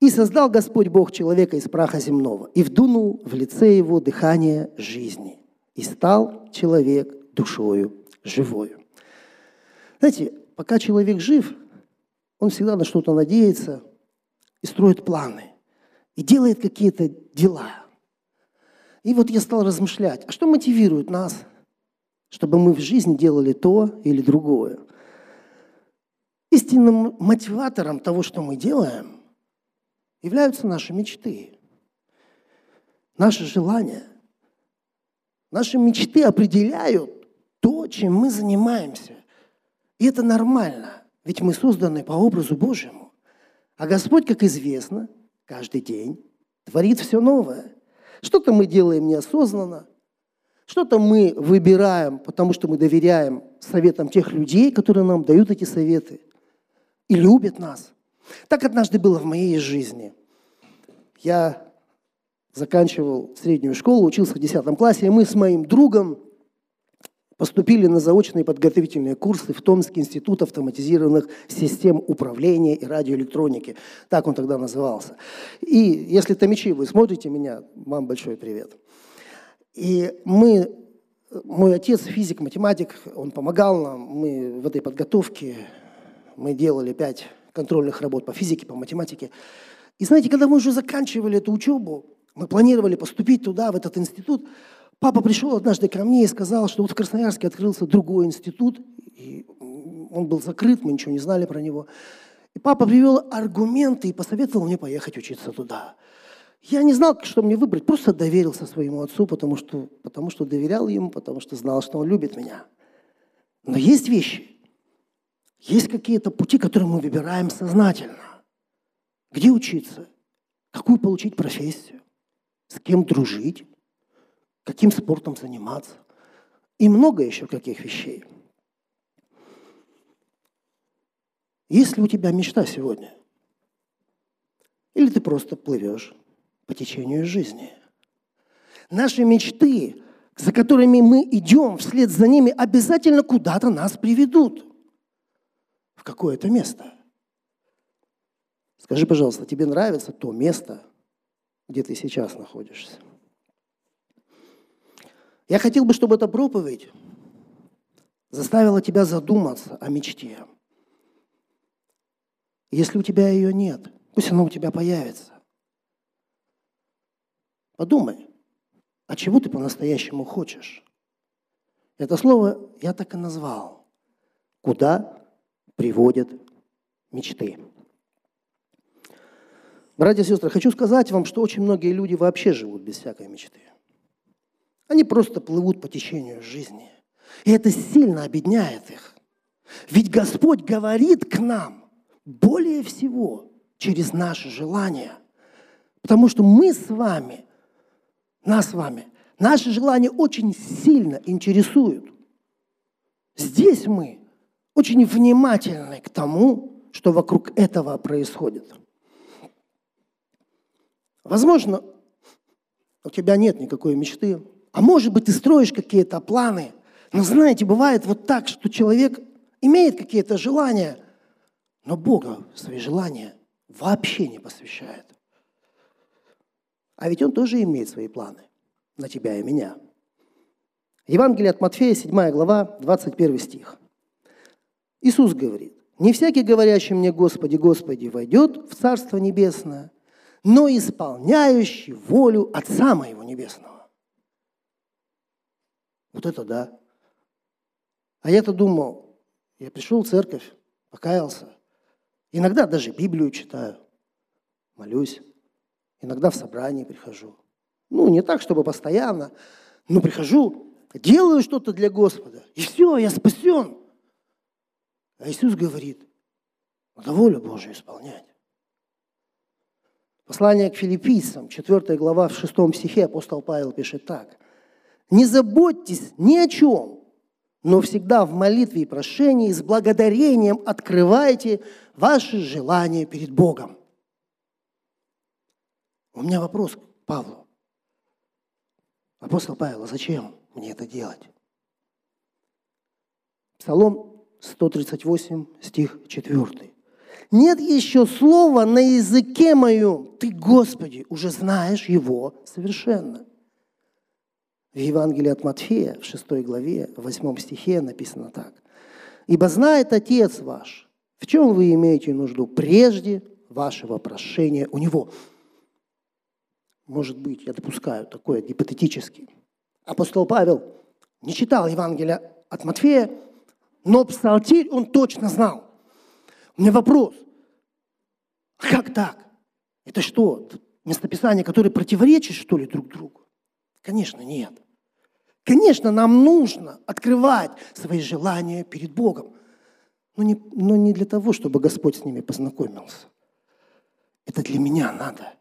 И создал Господь Бог человека из праха земного, и вдунул в лице его дыхание жизни, и стал человек душою живою. Знаете, пока человек жив, он всегда на что-то надеется и строит планы, и делает какие-то дела. И вот я стал размышлять, а что мотивирует нас, чтобы мы в жизни делали то или другое? Истинным мотиватором того, что мы делаем, являются наши мечты, наши желания. Наши мечты определяют то, чем мы занимаемся. И это нормально, ведь мы созданы по образу Божьему. А Господь, как известно, каждый день творит все новое. Что-то мы делаем неосознанно, что-то мы выбираем, потому что мы доверяем советам тех людей, которые нам дают эти советы – и любит нас. Так однажды было в моей жизни. Я заканчивал среднюю школу, учился в 10 классе, и мы с моим другом поступили на заочные подготовительные курсы в Томский институт автоматизированных систем управления и радиоэлектроники. Так он тогда назывался. И если томичи вы смотрите меня, вам большой привет. И мы, мой отец физик, математик, он помогал нам, мы в этой подготовке мы делали пять контрольных работ по физике, по математике. И знаете, когда мы уже заканчивали эту учебу, мы планировали поступить туда, в этот институт, папа пришел однажды ко мне и сказал, что вот в Красноярске открылся другой институт, и он был закрыт, мы ничего не знали про него. И папа привел аргументы и посоветовал мне поехать учиться туда. Я не знал, что мне выбрать, просто доверился своему отцу, потому что, потому что доверял ему, потому что знал, что он любит меня. Но есть вещи, есть какие-то пути, которые мы выбираем сознательно. Где учиться? Какую получить профессию? С кем дружить? Каким спортом заниматься? И много еще каких вещей. Есть ли у тебя мечта сегодня? Или ты просто плывешь по течению жизни? Наши мечты, за которыми мы идем, вслед за ними, обязательно куда-то нас приведут – какое-то место. Скажи, пожалуйста, тебе нравится то место, где ты сейчас находишься? Я хотел бы, чтобы эта проповедь заставила тебя задуматься о мечте. Если у тебя ее нет, пусть она у тебя появится. Подумай, а чего ты по-настоящему хочешь? Это слово я так и назвал. Куда приводят мечты. Братья и сестры, хочу сказать вам, что очень многие люди вообще живут без всякой мечты. Они просто плывут по течению жизни. И это сильно обедняет их. Ведь Господь говорит к нам более всего через наши желания. Потому что мы с вами, нас с вами, наши желания очень сильно интересуют. Здесь мы очень внимательны к тому, что вокруг этого происходит. Возможно, у тебя нет никакой мечты, а может быть, ты строишь какие-то планы. Но знаете, бывает вот так, что человек имеет какие-то желания, но Бога свои желания вообще не посвящает. А ведь Он тоже имеет свои планы на тебя и меня. Евангелие от Матфея, 7 глава, 21 стих. Иисус говорит, не всякий, говорящий мне «Господи, Господи» войдет в Царство Небесное, но исполняющий волю Отца Моего Небесного. Вот это да. А я-то думал, я пришел в церковь, покаялся. Иногда даже Библию читаю, молюсь. Иногда в собрании прихожу. Ну, не так, чтобы постоянно, но прихожу, делаю что-то для Господа, и все, я спасен. А Иисус говорит, надо волю Божию исполнять. Послание к филиппийцам, 4 глава, в 6 стихе апостол Павел пишет так. «Не заботьтесь ни о чем, но всегда в молитве и прошении с благодарением открывайте ваши желания перед Богом». У меня вопрос к Павлу. Апостол Павел, а зачем мне это делать? Псалом 138, стих 4. Нет еще слова на языке моем. Ты, Господи, уже знаешь его совершенно. В Евангелии от Матфея, в 6 главе, в 8 стихе написано так. «Ибо знает Отец ваш, в чем вы имеете нужду прежде вашего прошения у Него». Может быть, я допускаю такое гипотетически. Апостол Павел не читал Евангелия от Матфея, но псалтирь он точно знал. У меня вопрос. Как так? Это что, местописания, которые противоречат, что ли, друг другу? Конечно, нет. Конечно, нам нужно открывать свои желания перед Богом, но не, но не для того, чтобы Господь с ними познакомился. Это для меня надо.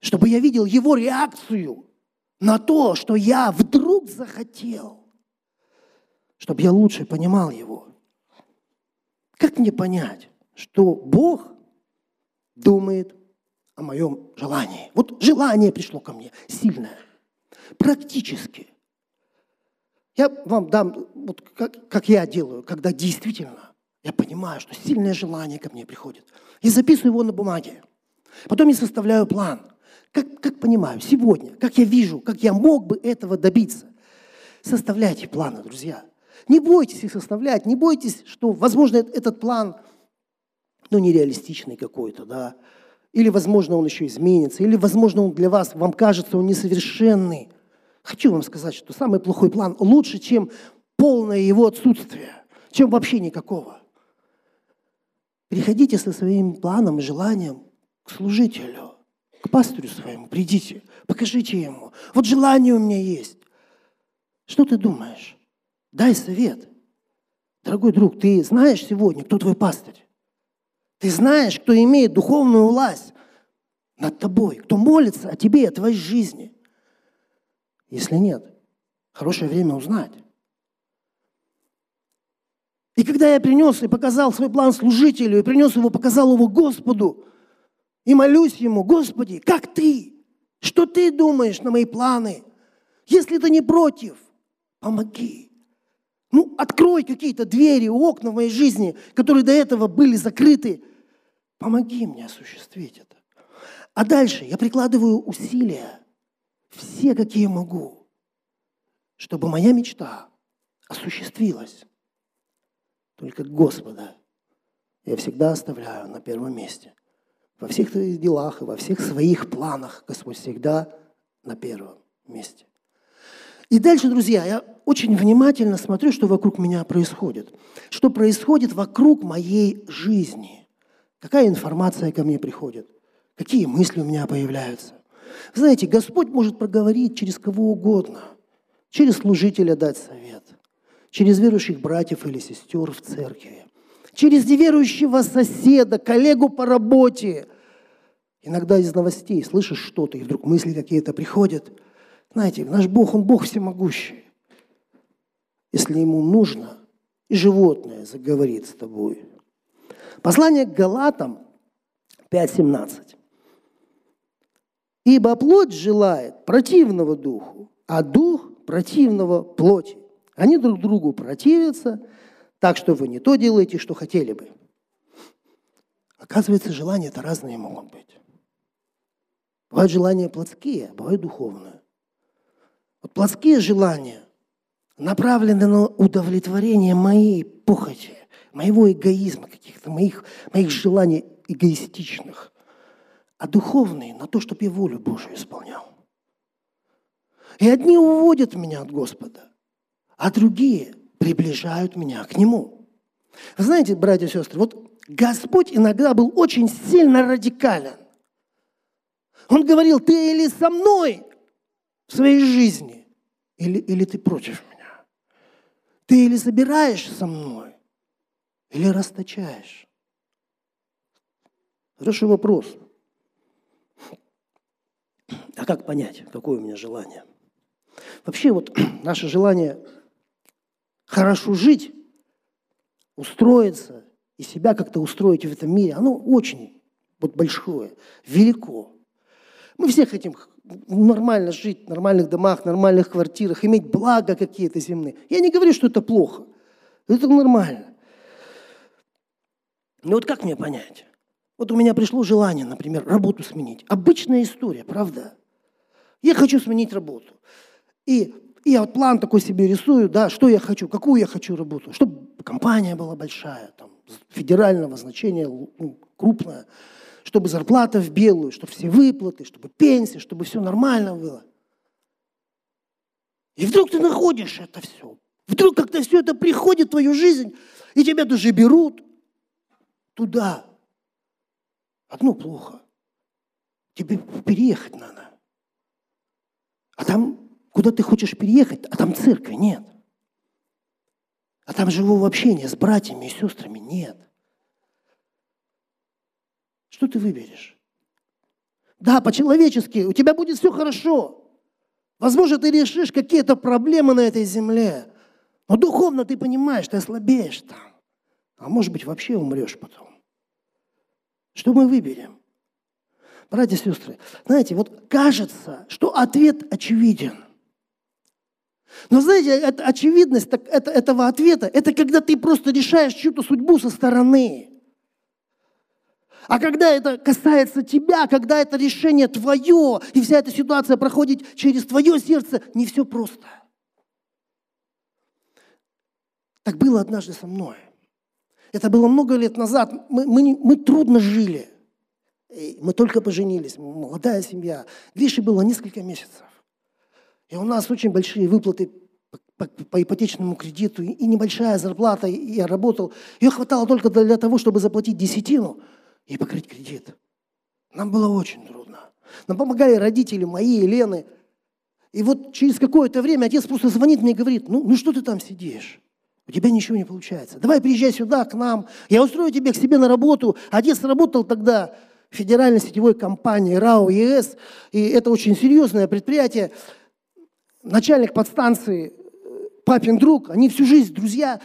Чтобы я видел Его реакцию на то, что я вдруг захотел. Чтобы я лучше понимал Его. Как мне понять, что Бог думает о моем желании? Вот желание пришло ко мне сильное – практически. Я вам дам, вот как, как я делаю, когда действительно я понимаю, что сильное желание ко мне приходит. И записываю его на бумаге. Потом я составляю план. Как, как понимаю, сегодня, как я вижу, как я мог бы этого добиться. Составляйте планы, друзья. Не бойтесь их составлять, не бойтесь, что, возможно, этот план, ну, нереалистичный какой-то, да, или, возможно, он еще изменится, или, возможно, он для вас, вам кажется, он несовершенный. Хочу вам сказать, что самый плохой план лучше, чем полное его отсутствие, чем вообще никакого. Приходите со своим планом и желанием к служителю, к пастырю своему, придите, покажите ему. Вот желание у меня есть. Что ты думаешь? Дай совет. Дорогой друг, ты знаешь сегодня, кто твой пастырь? Ты знаешь, кто имеет духовную власть над тобой, кто молится о тебе, о твоей жизни. Если нет, хорошее время узнать. И когда я принес и показал свой план служителю, и принес его, показал его Господу, и молюсь ему, Господи, как ты? Что ты думаешь на мои планы? Если ты не против, помоги. Ну, открой какие-то двери, окна в моей жизни, которые до этого были закрыты. Помоги мне осуществить это. А дальше я прикладываю усилия, все, какие могу, чтобы моя мечта осуществилась. Только Господа я всегда оставляю на первом месте. Во всех твоих делах и во всех своих планах Господь всегда на первом месте. И дальше, друзья, я очень внимательно смотрю, что вокруг меня происходит. Что происходит вокруг моей жизни – Какая информация ко мне приходит? Какие мысли у меня появляются? Знаете, Господь может проговорить через кого угодно. Через служителя дать совет. Через верующих братьев или сестер в церкви. Через неверующего соседа, коллегу по работе. Иногда из новостей слышишь что-то, и вдруг мысли какие-то приходят. Знаете, наш Бог, Он Бог всемогущий. Если Ему нужно, и животное заговорит с тобой – Послание к Галатам 5.17. «Ибо плоть желает противного духу, а дух противного плоти. Они друг другу противятся, так что вы не то делаете, что хотели бы». Оказывается, желания-то разные могут быть. Бывают желания плотские, а бывают духовные. Вот плотские желания направлены на удовлетворение моей похоти моего эгоизма, каких-то моих, моих желаний эгоистичных, а духовные на то, чтобы я волю Божию исполнял. И одни уводят меня от Господа, а другие приближают меня к Нему. Вы знаете, братья и сестры, вот Господь иногда был очень сильно радикален. Он говорил, ты или со мной в своей жизни, или, или ты против меня. Ты или собираешь со мной, или расточаешь? Хороший вопрос. А как понять, какое у меня желание? Вообще вот наше желание хорошо жить, устроиться и себя как-то устроить в этом мире, оно очень вот большое, велико. Мы все хотим нормально жить, в нормальных домах, нормальных квартирах, иметь блага какие-то земные. Я не говорю, что это плохо. Это нормально. Ну вот как мне понять? Вот у меня пришло желание, например, работу сменить. Обычная история, правда? Я хочу сменить работу. И и я вот план такой себе рисую, да, что я хочу, какую я хочу работу, чтобы компания была большая, там, федерального значения, ну, крупная, чтобы зарплата в белую, чтобы все выплаты, чтобы пенсии, чтобы все нормально было. И вдруг ты находишь это все. Вдруг как-то все это приходит в твою жизнь, и тебя даже берут туда. Одно плохо. Тебе переехать надо. А там куда ты хочешь переехать, а там церкви нет. А там живого общения с братьями и сестрами нет. Что ты выберешь? Да, по-человечески, у тебя будет все хорошо. Возможно, ты решишь какие-то проблемы на этой земле. Но духовно ты понимаешь, ты ослабеешь там. А может быть, вообще умрешь потом. Что мы выберем? Братья и сестры, знаете, вот кажется, что ответ очевиден – но знаете, это, очевидность так, это, этого ответа, это когда ты просто решаешь чью-то судьбу со стороны. А когда это касается тебя, когда это решение твое, и вся эта ситуация проходит через твое сердце, не все просто. Так было однажды со мной. Это было много лет назад. Мы, мы, мы трудно жили. Мы только поженились, молодая семья. Грише было несколько месяцев. И у нас очень большие выплаты по, по ипотечному кредиту и небольшая зарплата. И я работал. Ее хватало только для того, чтобы заплатить десятину и покрыть кредит. Нам было очень трудно. Нам помогали родители мои, Елены. И вот через какое-то время отец просто звонит мне и говорит, ну, ну что ты там сидишь? У тебя ничего не получается. Давай приезжай сюда, к нам. Я устрою тебя к себе на работу. Отец работал тогда в федеральной сетевой компании РАО ЕС. И это очень серьезное предприятие начальник подстанции, папин друг, они всю жизнь друзья,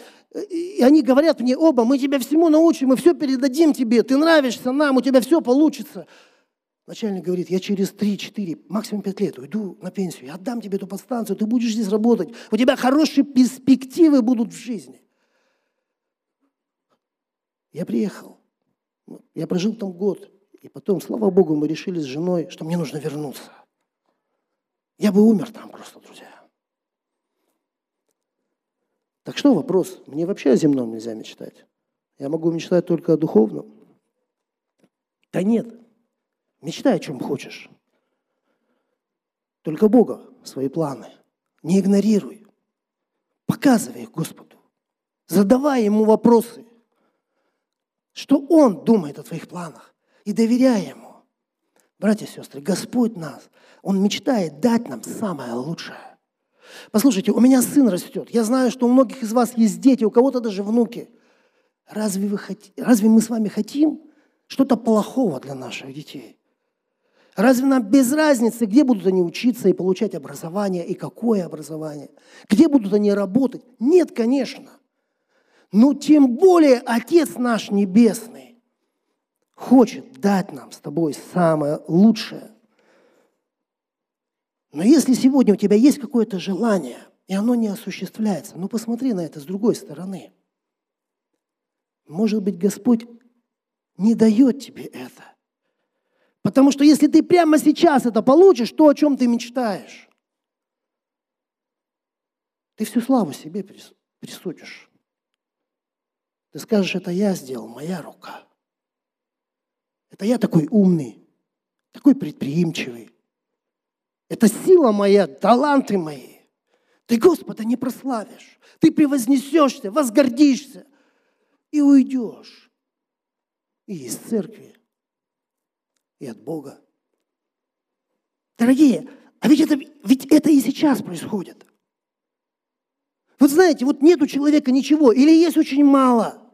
и они говорят мне оба, мы тебя всему научим, мы все передадим тебе, ты нравишься нам, у тебя все получится. Начальник говорит, я через 3-4, максимум 5 лет уйду на пенсию, я отдам тебе эту подстанцию, ты будешь здесь работать, у тебя хорошие перспективы будут в жизни. Я приехал, я прожил там год, и потом, слава Богу, мы решили с женой, что мне нужно вернуться. Я бы умер там просто, друзья. Так что вопрос? Мне вообще о земном нельзя мечтать. Я могу мечтать только о духовном. Да нет. Мечтай о чем хочешь. Только Бога, свои планы. Не игнорируй. Показывай их Господу. Задавай Ему вопросы. Что Он думает о твоих планах. И доверяй Ему. Братья и сестры, Господь нас, Он мечтает дать нам самое лучшее. Послушайте, у меня сын растет. Я знаю, что у многих из вас есть дети, у кого-то даже внуки. Разве, вы хот... Разве мы с вами хотим что-то плохого для наших детей? Разве нам без разницы, где будут они учиться и получать образование, и какое образование? Где будут они работать? Нет, конечно. Но тем более Отец наш Небесный хочет дать нам с тобой самое лучшее. Но если сегодня у тебя есть какое-то желание, и оно не осуществляется, ну посмотри на это с другой стороны. Может быть, Господь не дает тебе это. Потому что если ты прямо сейчас это получишь, то, о чем ты мечтаешь, ты всю славу себе присудишь. Ты скажешь, это я сделал, моя рука. Это я такой умный, такой предприимчивый. Это сила моя, таланты мои. Ты Господа не прославишь. Ты превознесешься, возгордишься и уйдешь. И из церкви, и от Бога. Дорогие, а ведь это, ведь это и сейчас происходит. Вот знаете, вот нет у человека ничего, или есть очень мало –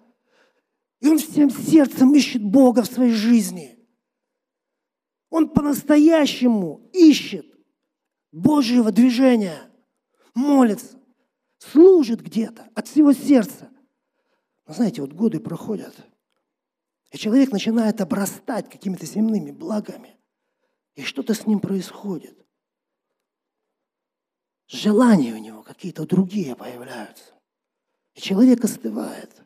и он всем сердцем ищет Бога в своей жизни. Он по-настоящему ищет Божьего движения, молится, служит где-то от всего сердца. Но знаете, вот годы проходят, и человек начинает обрастать какими-то земными благами, и что-то с ним происходит. Желания у него какие-то другие появляются. И человек остывает.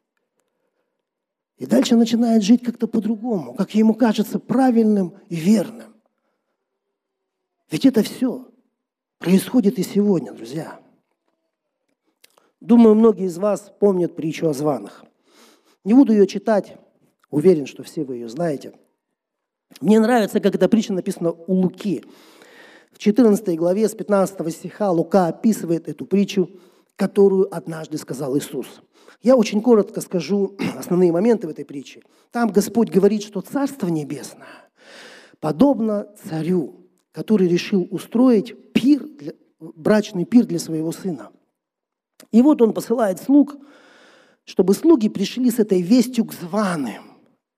И дальше начинает жить как-то по-другому, как ему кажется правильным и верным. Ведь это все происходит и сегодня, друзья. Думаю, многие из вас помнят притчу о званых. Не буду ее читать, уверен, что все вы ее знаете. Мне нравится, как эта притча написана у Луки. В 14 главе с 15 стиха Лука описывает эту притчу, которую однажды сказал Иисус – я очень коротко скажу основные моменты в этой притче. Там Господь говорит, что Царство Небесное подобно царю, который решил устроить пир, брачный пир для своего сына. И вот он посылает слуг, чтобы слуги пришли с этой вестью к званым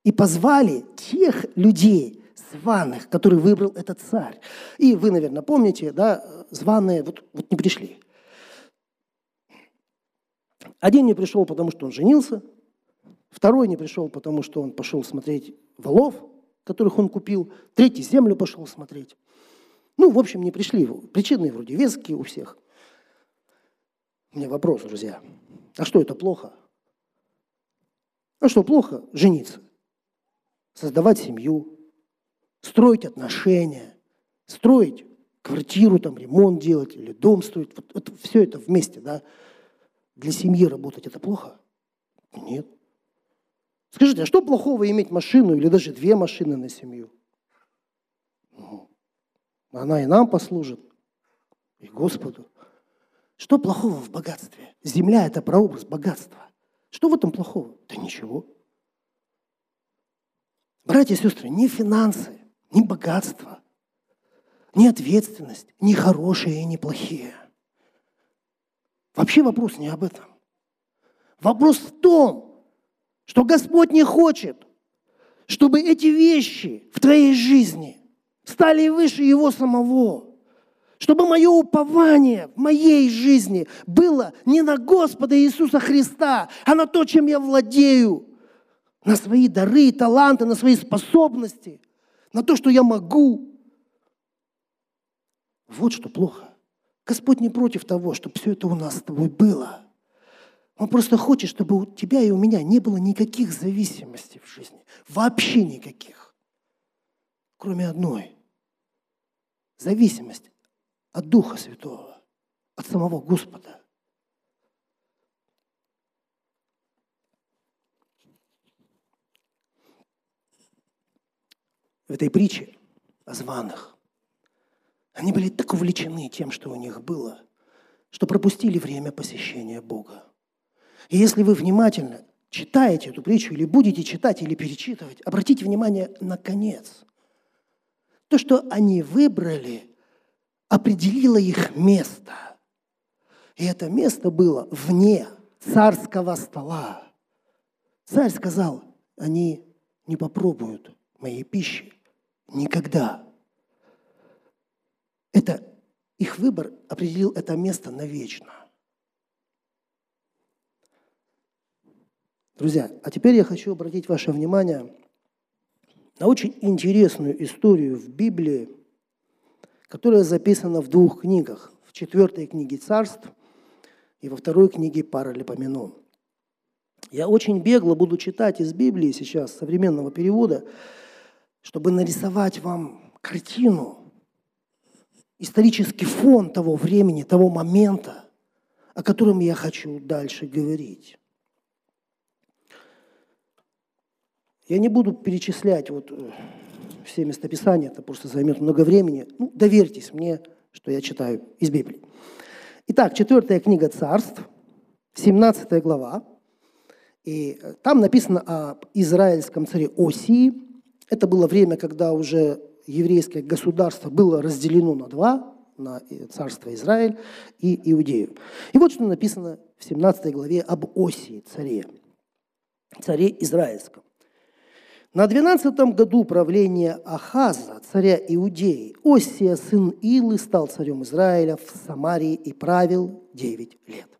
и позвали тех людей, званых, которые выбрал этот царь. И вы, наверное, помните, да, званые вот, вот не пришли. Один не пришел, потому что он женился, второй не пришел, потому что он пошел смотреть волов, которых он купил, третий землю пошел смотреть. Ну, в общем, не пришли. Причины вроде веские у всех. У меня вопрос, друзья. А что это плохо? А что плохо? Жениться. Создавать семью, строить отношения, строить квартиру, там, ремонт делать или дом строить. Вот, вот все это вместе, да для семьи работать это плохо? Нет. Скажите, а что плохого иметь машину или даже две машины на семью? Ну, она и нам послужит, и Господу. Что плохого в богатстве? Земля – это прообраз богатства. Что в этом плохого? Да ничего. Братья и сестры, ни финансы, ни богатство, ни ответственность, ни хорошие и ни плохие – Вообще вопрос не об этом. Вопрос в том, что Господь не хочет, чтобы эти вещи в твоей жизни стали выше Его самого. Чтобы мое упование в моей жизни было не на Господа Иисуса Христа, а на то, чем я владею, на свои дары, таланты, на свои способности, на то, что я могу. Вот что плохо. Господь не против того, чтобы все это у нас с тобой было. Он просто хочет, чтобы у тебя и у меня не было никаких зависимостей в жизни. Вообще никаких. Кроме одной. Зависимость от Духа Святого, от самого Господа. В этой притче о званых они были так увлечены тем, что у них было, что пропустили время посещения Бога. И если вы внимательно читаете эту притчу, или будете читать, или перечитывать, обратите внимание на конец. То, что они выбрали, определило их место. И это место было вне царского стола. Царь сказал, они не попробуют моей пищи никогда. Это их выбор определил это место навечно. Друзья, а теперь я хочу обратить ваше внимание на очень интересную историю в Библии, которая записана в двух книгах. В четвертой книге «Царств» и во второй книге «Паралипоменон». Я очень бегло буду читать из Библии сейчас, современного перевода, чтобы нарисовать вам картину – исторический фон того времени, того момента, о котором я хочу дальше говорить. Я не буду перечислять вот э, все местописания, это просто займет много времени. Ну, доверьтесь мне, что я читаю из Библии. Итак, четвертая книга царств, 17 глава. И э, там написано об израильском царе Осии. Это было время, когда уже еврейское государство было разделено на два, на царство Израиль и Иудею. И вот что написано в 17 главе об Осии, царе, царе Израильском. На 12 году правления Ахаза, царя Иудеи, Осия, сын Илы, стал царем Израиля в Самарии и правил 9 лет.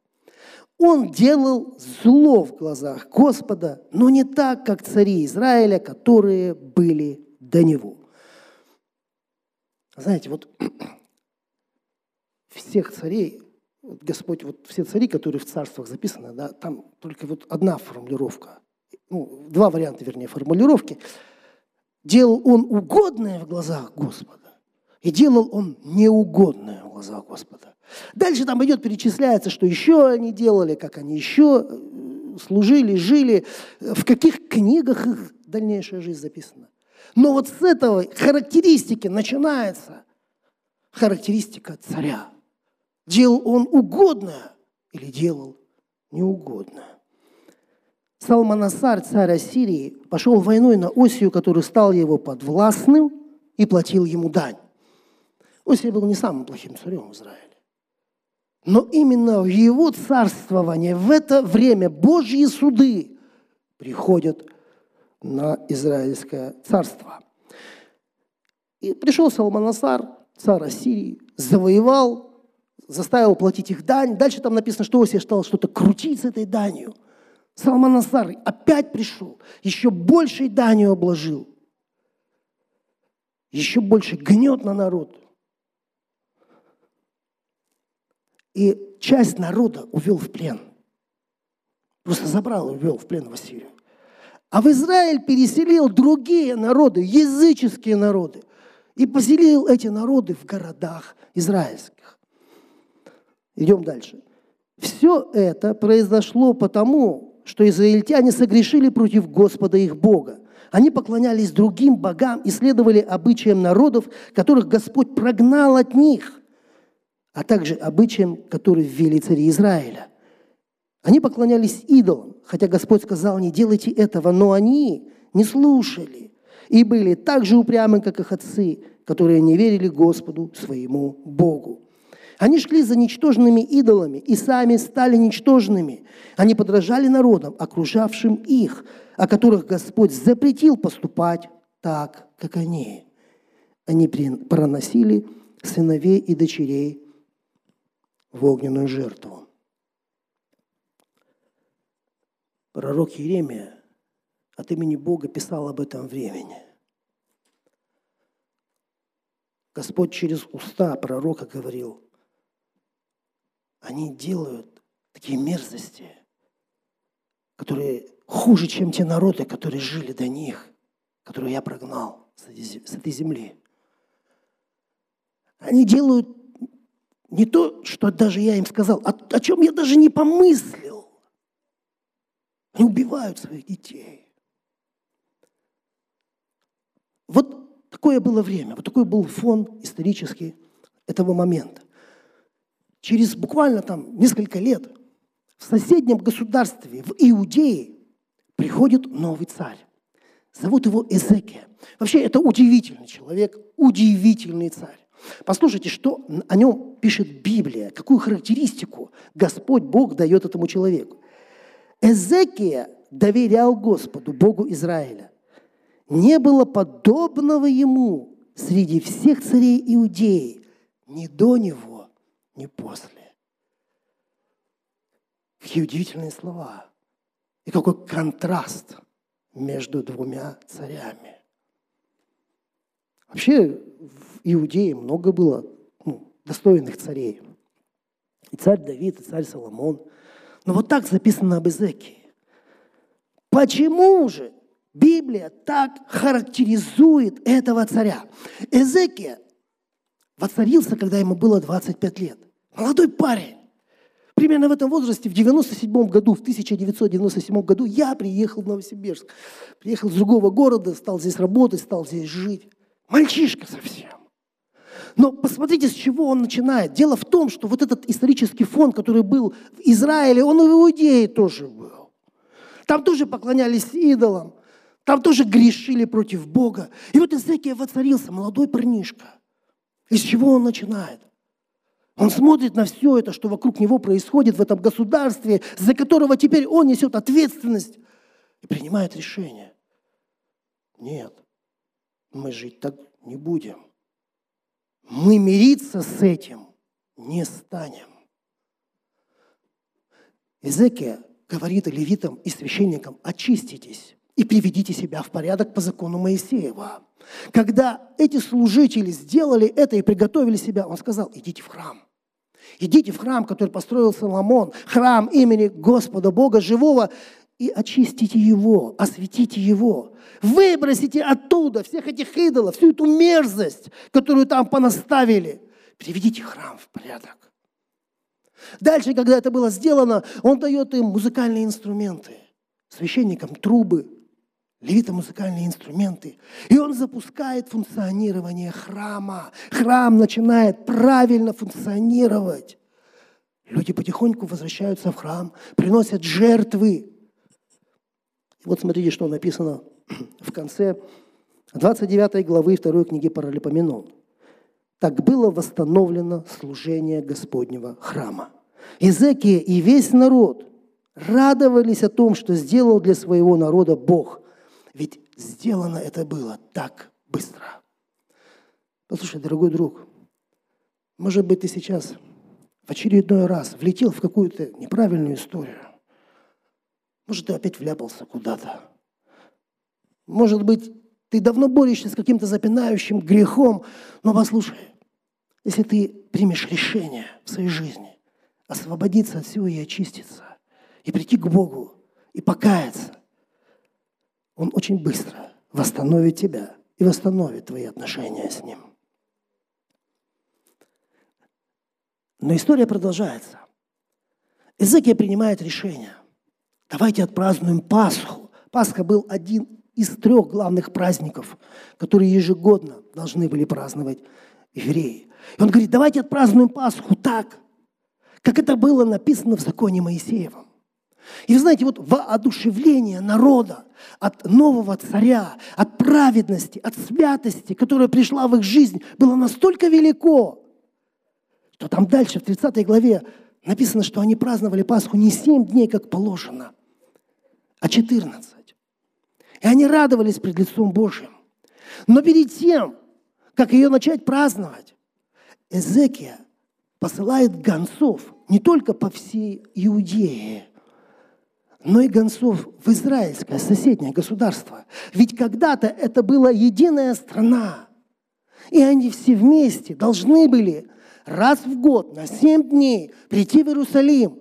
Он делал зло в глазах Господа, но не так, как цари Израиля, которые были до него. Знаете, вот всех царей, Господь, вот все цари, которые в царствах записаны, да, там только вот одна формулировка. ну, два варианта, вернее, формулировки. Делал он угодное в глазах Господа, и делал он неугодное в глазах Господа. Дальше там идет, перечисляется, что еще они делали, как они еще э, служили, жили, в каких книгах их дальнейшая жизнь записана. Но вот с этого характеристики начинается характеристика царя. Делал он угодное или делал неугодное. Салманасар, царь Ассирии, пошел войной на Осию, который стал его подвластным и платил ему дань. Осия был не самым плохим царем в Израиле. Но именно в его царствование, в это время Божьи суды приходят на Израильское царство. И пришел Салманасар, царь Ассирии, завоевал, заставил платить их дань. Дальше там написано, что Осия стал что-то крутить с этой данью. Салманасар опять пришел, еще большей данью обложил, еще больше гнет на народ. И часть народа увел в плен. Просто забрал и увел в плен в Ассирию. А в Израиль переселил другие народы, языческие народы. И поселил эти народы в городах израильских. Идем дальше. Все это произошло потому, что израильтяне согрешили против Господа их Бога. Они поклонялись другим богам и следовали обычаям народов, которых Господь прогнал от них, а также обычаям, которые ввели цари Израиля. Они поклонялись идолам, хотя Господь сказал, не делайте этого, но они не слушали и были так же упрямы, как их отцы, которые не верили Господу, своему Богу. Они шли за ничтожными идолами и сами стали ничтожными. Они подражали народам, окружавшим их, о которых Господь запретил поступать так, как они. Они проносили сыновей и дочерей в огненную жертву. Пророк Еремия от имени Бога писал об этом времени. Господь через уста пророка говорил, они делают такие мерзости, которые хуже, чем те народы, которые жили до них, которые я прогнал с этой земли. Они делают не то, что даже я им сказал, а о чем я даже не помыслил. Они убивают своих детей. Вот такое было время, вот такой был фон исторический этого момента. Через буквально там несколько лет в соседнем государстве, в Иудее, приходит новый царь. Зовут его Эзекия. Вообще, это удивительный человек, удивительный царь. Послушайте, что о нем пишет Библия, какую характеристику Господь Бог дает этому человеку. Эзекия доверял Господу, Богу Израиля. Не было подобного ему среди всех царей Иудеи, ни до него, ни после. Какие удивительные слова. И какой контраст между двумя царями. Вообще в Иудее много было ну, достойных царей. И царь Давид, и царь Соломон – но вот так записано об Изекии. Почему же Библия так характеризует этого царя? Эзекия воцарился, когда ему было 25 лет. Молодой парень. Примерно в этом возрасте, в 97 году, в 1997 году я приехал в Новосибирск. Приехал из другого города, стал здесь работать, стал здесь жить. Мальчишка совсем. Но посмотрите, с чего он начинает. Дело в том, что вот этот исторический фон, который был в Израиле, он и в Иудее тоже был. Там тоже поклонялись идолам, там тоже грешили против Бога. И вот Иезекия воцарился, молодой парнишка. Из чего он начинает? Он смотрит на все это, что вокруг него происходит в этом государстве, за которого теперь он несет ответственность и принимает решение. Нет, мы жить так не будем мы мириться с этим не станем. Изекия говорит левитам и священникам, очиститесь и приведите себя в порядок по закону Моисеева. Когда эти служители сделали это и приготовили себя, он сказал, идите в храм. Идите в храм, который построил Соломон, храм имени Господа Бога Живого. И очистите его, осветите его. Выбросите оттуда всех этих идолов, всю эту мерзость, которую там понаставили. Приведите храм в порядок. Дальше, когда это было сделано, он дает им музыкальные инструменты, священникам трубы, левитам музыкальные инструменты. И он запускает функционирование храма. Храм начинает правильно функционировать. Люди потихоньку возвращаются в храм, приносят жертвы. И вот смотрите, что написано в конце 29 главы 2 книги Паралипоменон. Так было восстановлено служение Господнего храма. Изекия и весь народ радовались о том, что сделал для своего народа Бог. Ведь сделано это было так быстро. Послушай, дорогой друг, может быть, ты сейчас в очередной раз влетел в какую-то неправильную историю. Может, ты опять вляпался куда-то. Может быть, ты давно борешься с каким-то запинающим грехом, но послушай, если ты примешь решение в своей жизни освободиться от всего и очиститься, и прийти к Богу, и покаяться, Он очень быстро восстановит тебя и восстановит твои отношения с Ним. Но история продолжается. Изекия принимает решение. Давайте отпразднуем Пасху. Пасха был один из трех главных праздников, которые ежегодно должны были праздновать евреи. И он говорит, давайте отпразднуем Пасху так, как это было написано в законе Моисеевом. И вы знаете, вот воодушевление народа от нового царя, от праведности, от святости, которая пришла в их жизнь, было настолько велико, то там дальше, в 30 главе, написано, что они праздновали Пасху не 7 дней, как положено, а 14. И они радовались пред лицом Божьим. Но перед тем, как ее начать праздновать, Эзекия посылает гонцов не только по всей Иудее, но и гонцов в израильское соседнее государство. Ведь когда-то это была единая страна, и они все вместе должны были раз в год на семь дней прийти в Иерусалим,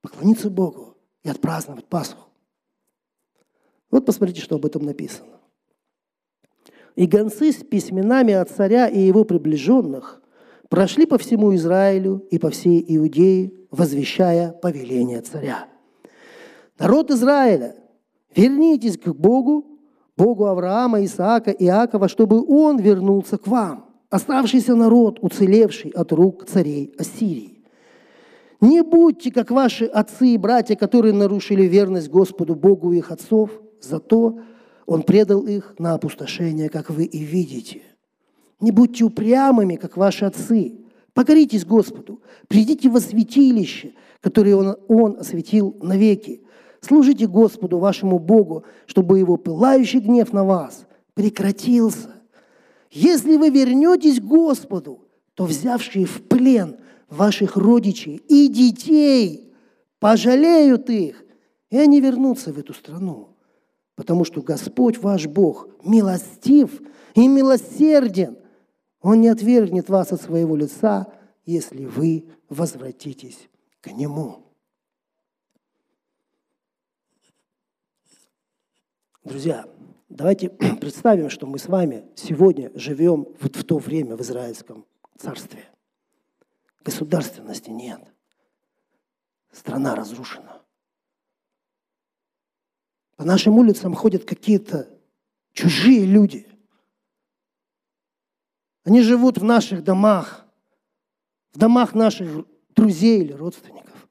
поклониться Богу и отпраздновать Пасху. Вот посмотрите, что об этом написано. «И гонцы с письменами от царя и его приближенных прошли по всему Израилю и по всей Иудее, возвещая повеление царя. Народ Израиля, вернитесь к Богу, Богу Авраама, Исаака, Иакова, чтобы Он вернулся к вам оставшийся народ, уцелевший от рук царей Ассирии. Не будьте, как ваши отцы и братья, которые нарушили верность Господу Богу их отцов, зато Он предал их на опустошение, как вы и видите. Не будьте упрямыми, как ваши отцы. Покоритесь Господу, придите во святилище, которое Он, он осветил навеки. Служите Господу, вашему Богу, чтобы Его пылающий гнев на вас прекратился если вы вернетесь к Господу, то взявшие в плен ваших родичей и детей пожалеют их, и они вернутся в эту страну. Потому что Господь ваш Бог милостив и милосерден. Он не отвергнет вас от своего лица, если вы возвратитесь к Нему. Друзья, Давайте представим, что мы с вами сегодня живем вот в то время в Израильском царстве. Государственности нет. Страна разрушена. Нашим улицам ходят какие-то чужие люди. Они живут в наших домах, в домах наших друзей или родственников.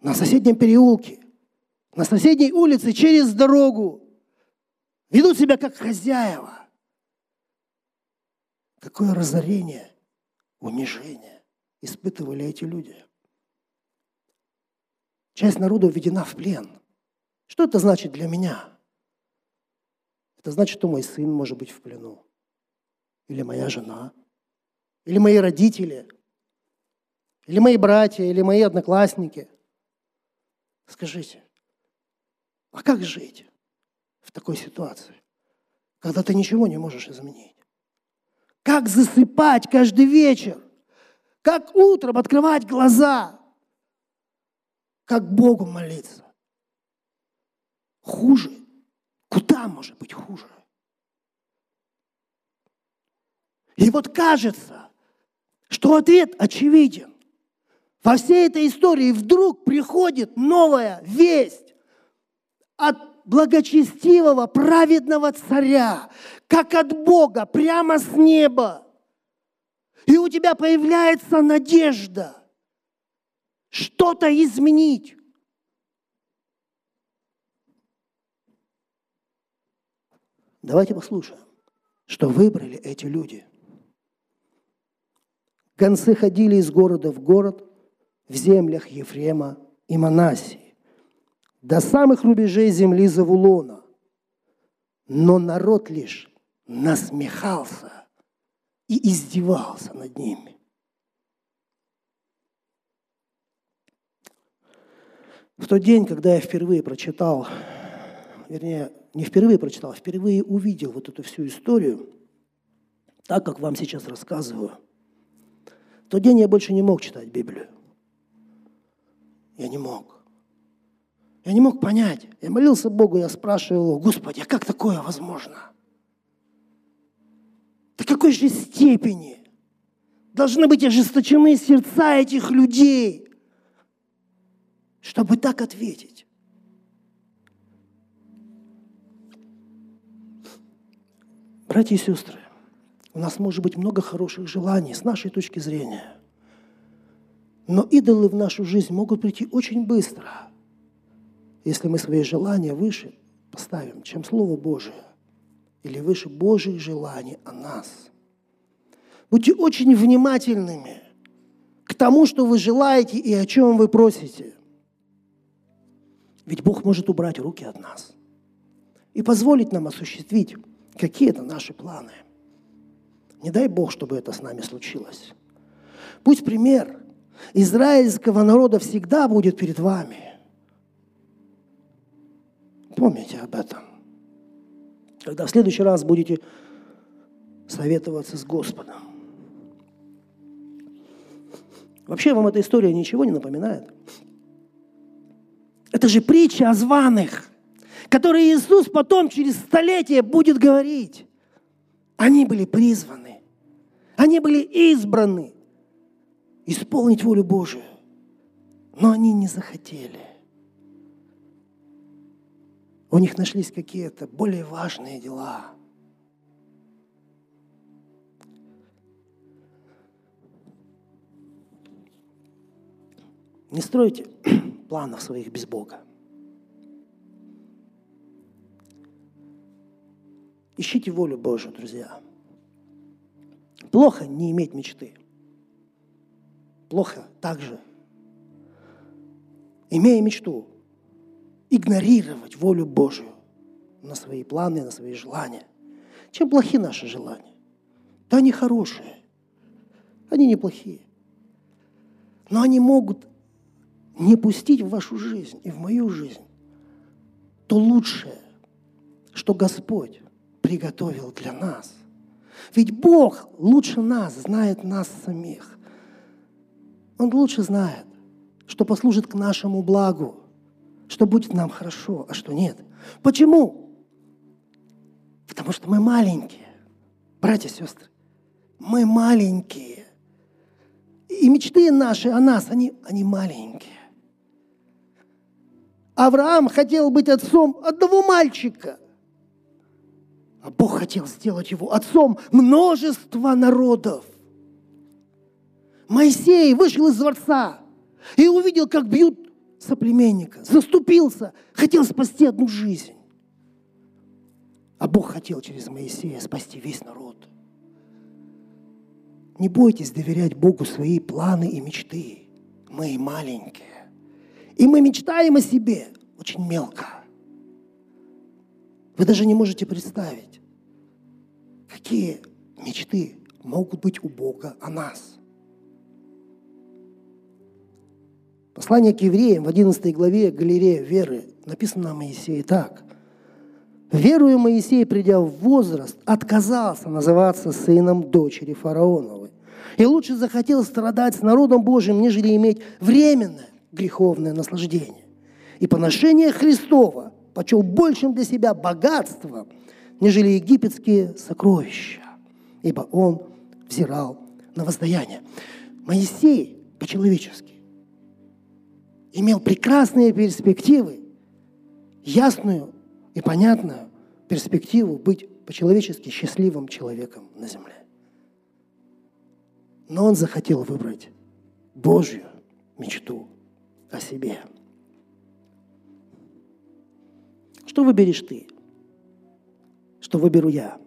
На соседнем переулке, на соседней улице через дорогу ведут себя как хозяева. Какое разорение, унижение испытывали эти люди. Часть народа введена в плен. Что это значит для меня? Это значит, что мой сын может быть в плену. Или моя жена. Или мои родители. Или мои братья, или мои одноклассники. Скажите, а как жить? в такой ситуации, когда ты ничего не можешь изменить? Как засыпать каждый вечер? Как утром открывать глаза? Как Богу молиться? Хуже. Куда может быть хуже? И вот кажется, что ответ очевиден. Во всей этой истории вдруг приходит новая весть от благочестивого, праведного царя, как от Бога, прямо с неба. И у тебя появляется надежда что-то изменить. Давайте послушаем, что выбрали эти люди. Концы ходили из города в город в землях Ефрема и Манасии, до самых рубежей земли Завулона. Но народ лишь насмехался и издевался над ними. В тот день, когда я впервые прочитал, вернее, не впервые прочитал, а впервые увидел вот эту всю историю, так как вам сейчас рассказываю, в тот день я больше не мог читать Библию. Я не мог. Я не мог понять. Я молился Богу, я спрашивал его, Господи, а как такое возможно? До какой же степени должны быть ожесточены сердца этих людей, чтобы так ответить? Братья и сестры, у нас может быть много хороших желаний с нашей точки зрения. Но идолы в нашу жизнь могут прийти очень быстро, если мы свои желания выше поставим, чем Слово Божие, или выше Божьих желаний о нас. Будьте очень внимательными к тому, что вы желаете и о чем вы просите. Ведь Бог может убрать руки от нас и позволить нам осуществить Какие это наши планы? Не дай Бог, чтобы это с нами случилось. Пусть пример израильского народа всегда будет перед вами. Помните об этом. Когда в следующий раз будете советоваться с Господом. Вообще вам эта история ничего не напоминает? Это же притча о званых которые Иисус потом через столетие будет говорить. Они были призваны, они были избраны исполнить волю Божию, но они не захотели. У них нашлись какие-то более важные дела. Не стройте планов своих без Бога. Ищите волю Божию, друзья. Плохо не иметь мечты. Плохо также, имея мечту, игнорировать волю Божию на свои планы, на свои желания. Чем плохи наши желания? Да они хорошие. Они неплохие. Но они могут не пустить в вашу жизнь и в мою жизнь то лучшее, что Господь приготовил для нас. Ведь Бог лучше нас знает нас самих. Он лучше знает, что послужит к нашему благу, что будет нам хорошо, а что нет. Почему? Потому что мы маленькие, братья и сестры. Мы маленькие. И мечты наши о нас, они, они маленькие. Авраам хотел быть отцом одного мальчика – а Бог хотел сделать его отцом множества народов. Моисей вышел из дворца и увидел, как бьют соплеменника, заступился, хотел спасти одну жизнь. А Бог хотел через Моисея спасти весь народ. Не бойтесь доверять Богу свои планы и мечты. Мы маленькие. И мы мечтаем о себе очень мелко. Вы даже не можете представить, какие мечты могут быть у Бога о нас. Послание к евреям в 11 главе галерея веры написано о Моисее так. Веруя Моисей, придя в возраст, отказался называться сыном дочери фараоновой. И лучше захотел страдать с народом Божьим, нежели иметь временное греховное наслаждение. И поношение Христова почел большим для себя богатством, нежели египетские сокровища, ибо он взирал на воздаяние. Моисей по-человечески имел прекрасные перспективы, ясную и понятную перспективу быть по-человечески счастливым человеком на земле. Но он захотел выбрать Божью мечту о себе. Что выберешь ты? Что выберу я?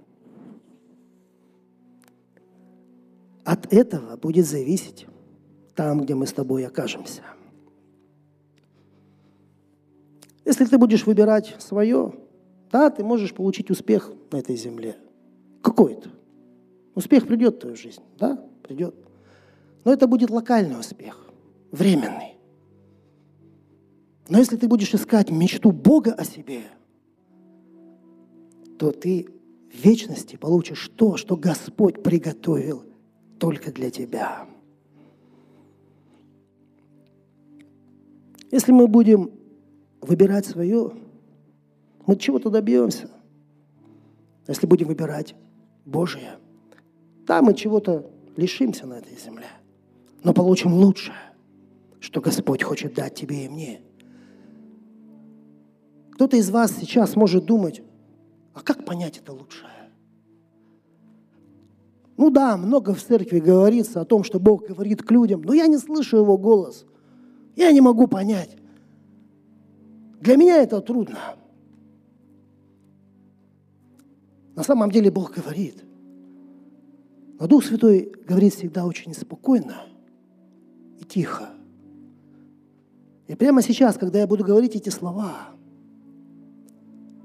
От этого будет зависеть там, где мы с тобой окажемся. Если ты будешь выбирать свое, да, ты можешь получить успех на этой земле. Какой-то. Успех придет в твою жизнь, да, придет. Но это будет локальный успех, временный. Но если ты будешь искать мечту Бога о себе, то ты в вечности получишь то, что Господь приготовил только для тебя. Если мы будем выбирать свое, мы чего-то добьемся. Если будем выбирать Божие, там мы чего-то лишимся на этой земле, но получим лучшее, что Господь хочет дать тебе и мне. Кто-то из вас сейчас может думать, а как понять это лучшее? Ну да, много в церкви говорится о том, что Бог говорит к людям, но я не слышу Его голос. Я не могу понять. Для меня это трудно. На самом деле Бог говорит. Но Дух Святой говорит всегда очень спокойно и тихо. И прямо сейчас, когда я буду говорить эти слова,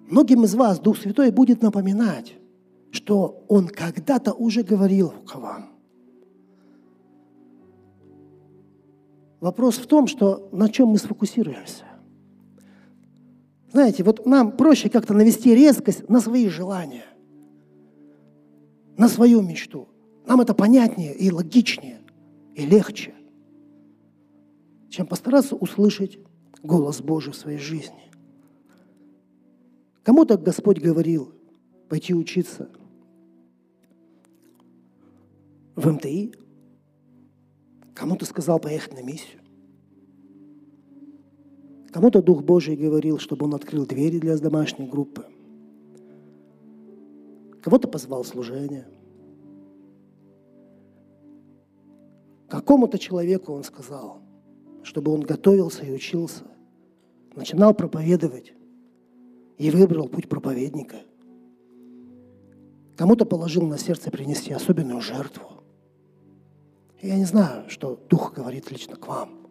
многим из вас Дух Святой будет напоминать, что Он когда-то уже говорил к вам. Вопрос в том, что на чем мы сфокусируемся. Знаете, вот нам проще как-то навести резкость на свои желания, на свою мечту. Нам это понятнее и логичнее, и легче, чем постараться услышать голос Божий в своей жизни. Кому-то Господь говорил пойти учиться в МТИ, кому-то сказал поехать на миссию. Кому-то Дух Божий говорил, чтобы он открыл двери для домашней группы. Кого-то позвал служение. Какому-то человеку он сказал, чтобы он готовился и учился, начинал проповедовать и выбрал путь проповедника. Кому-то положил на сердце принести особенную жертву. И я не знаю, что Дух говорит лично к вам –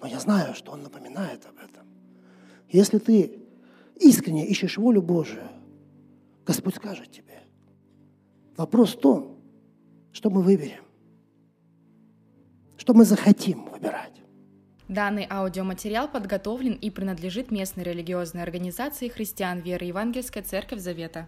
но я знаю, что Он напоминает об этом. Если ты искренне ищешь волю Божию, Господь скажет тебе. Вопрос в том, что мы выберем, что мы захотим выбирать. Данный аудиоматериал подготовлен и принадлежит местной религиозной организации христиан веры Евангельская Церковь Завета.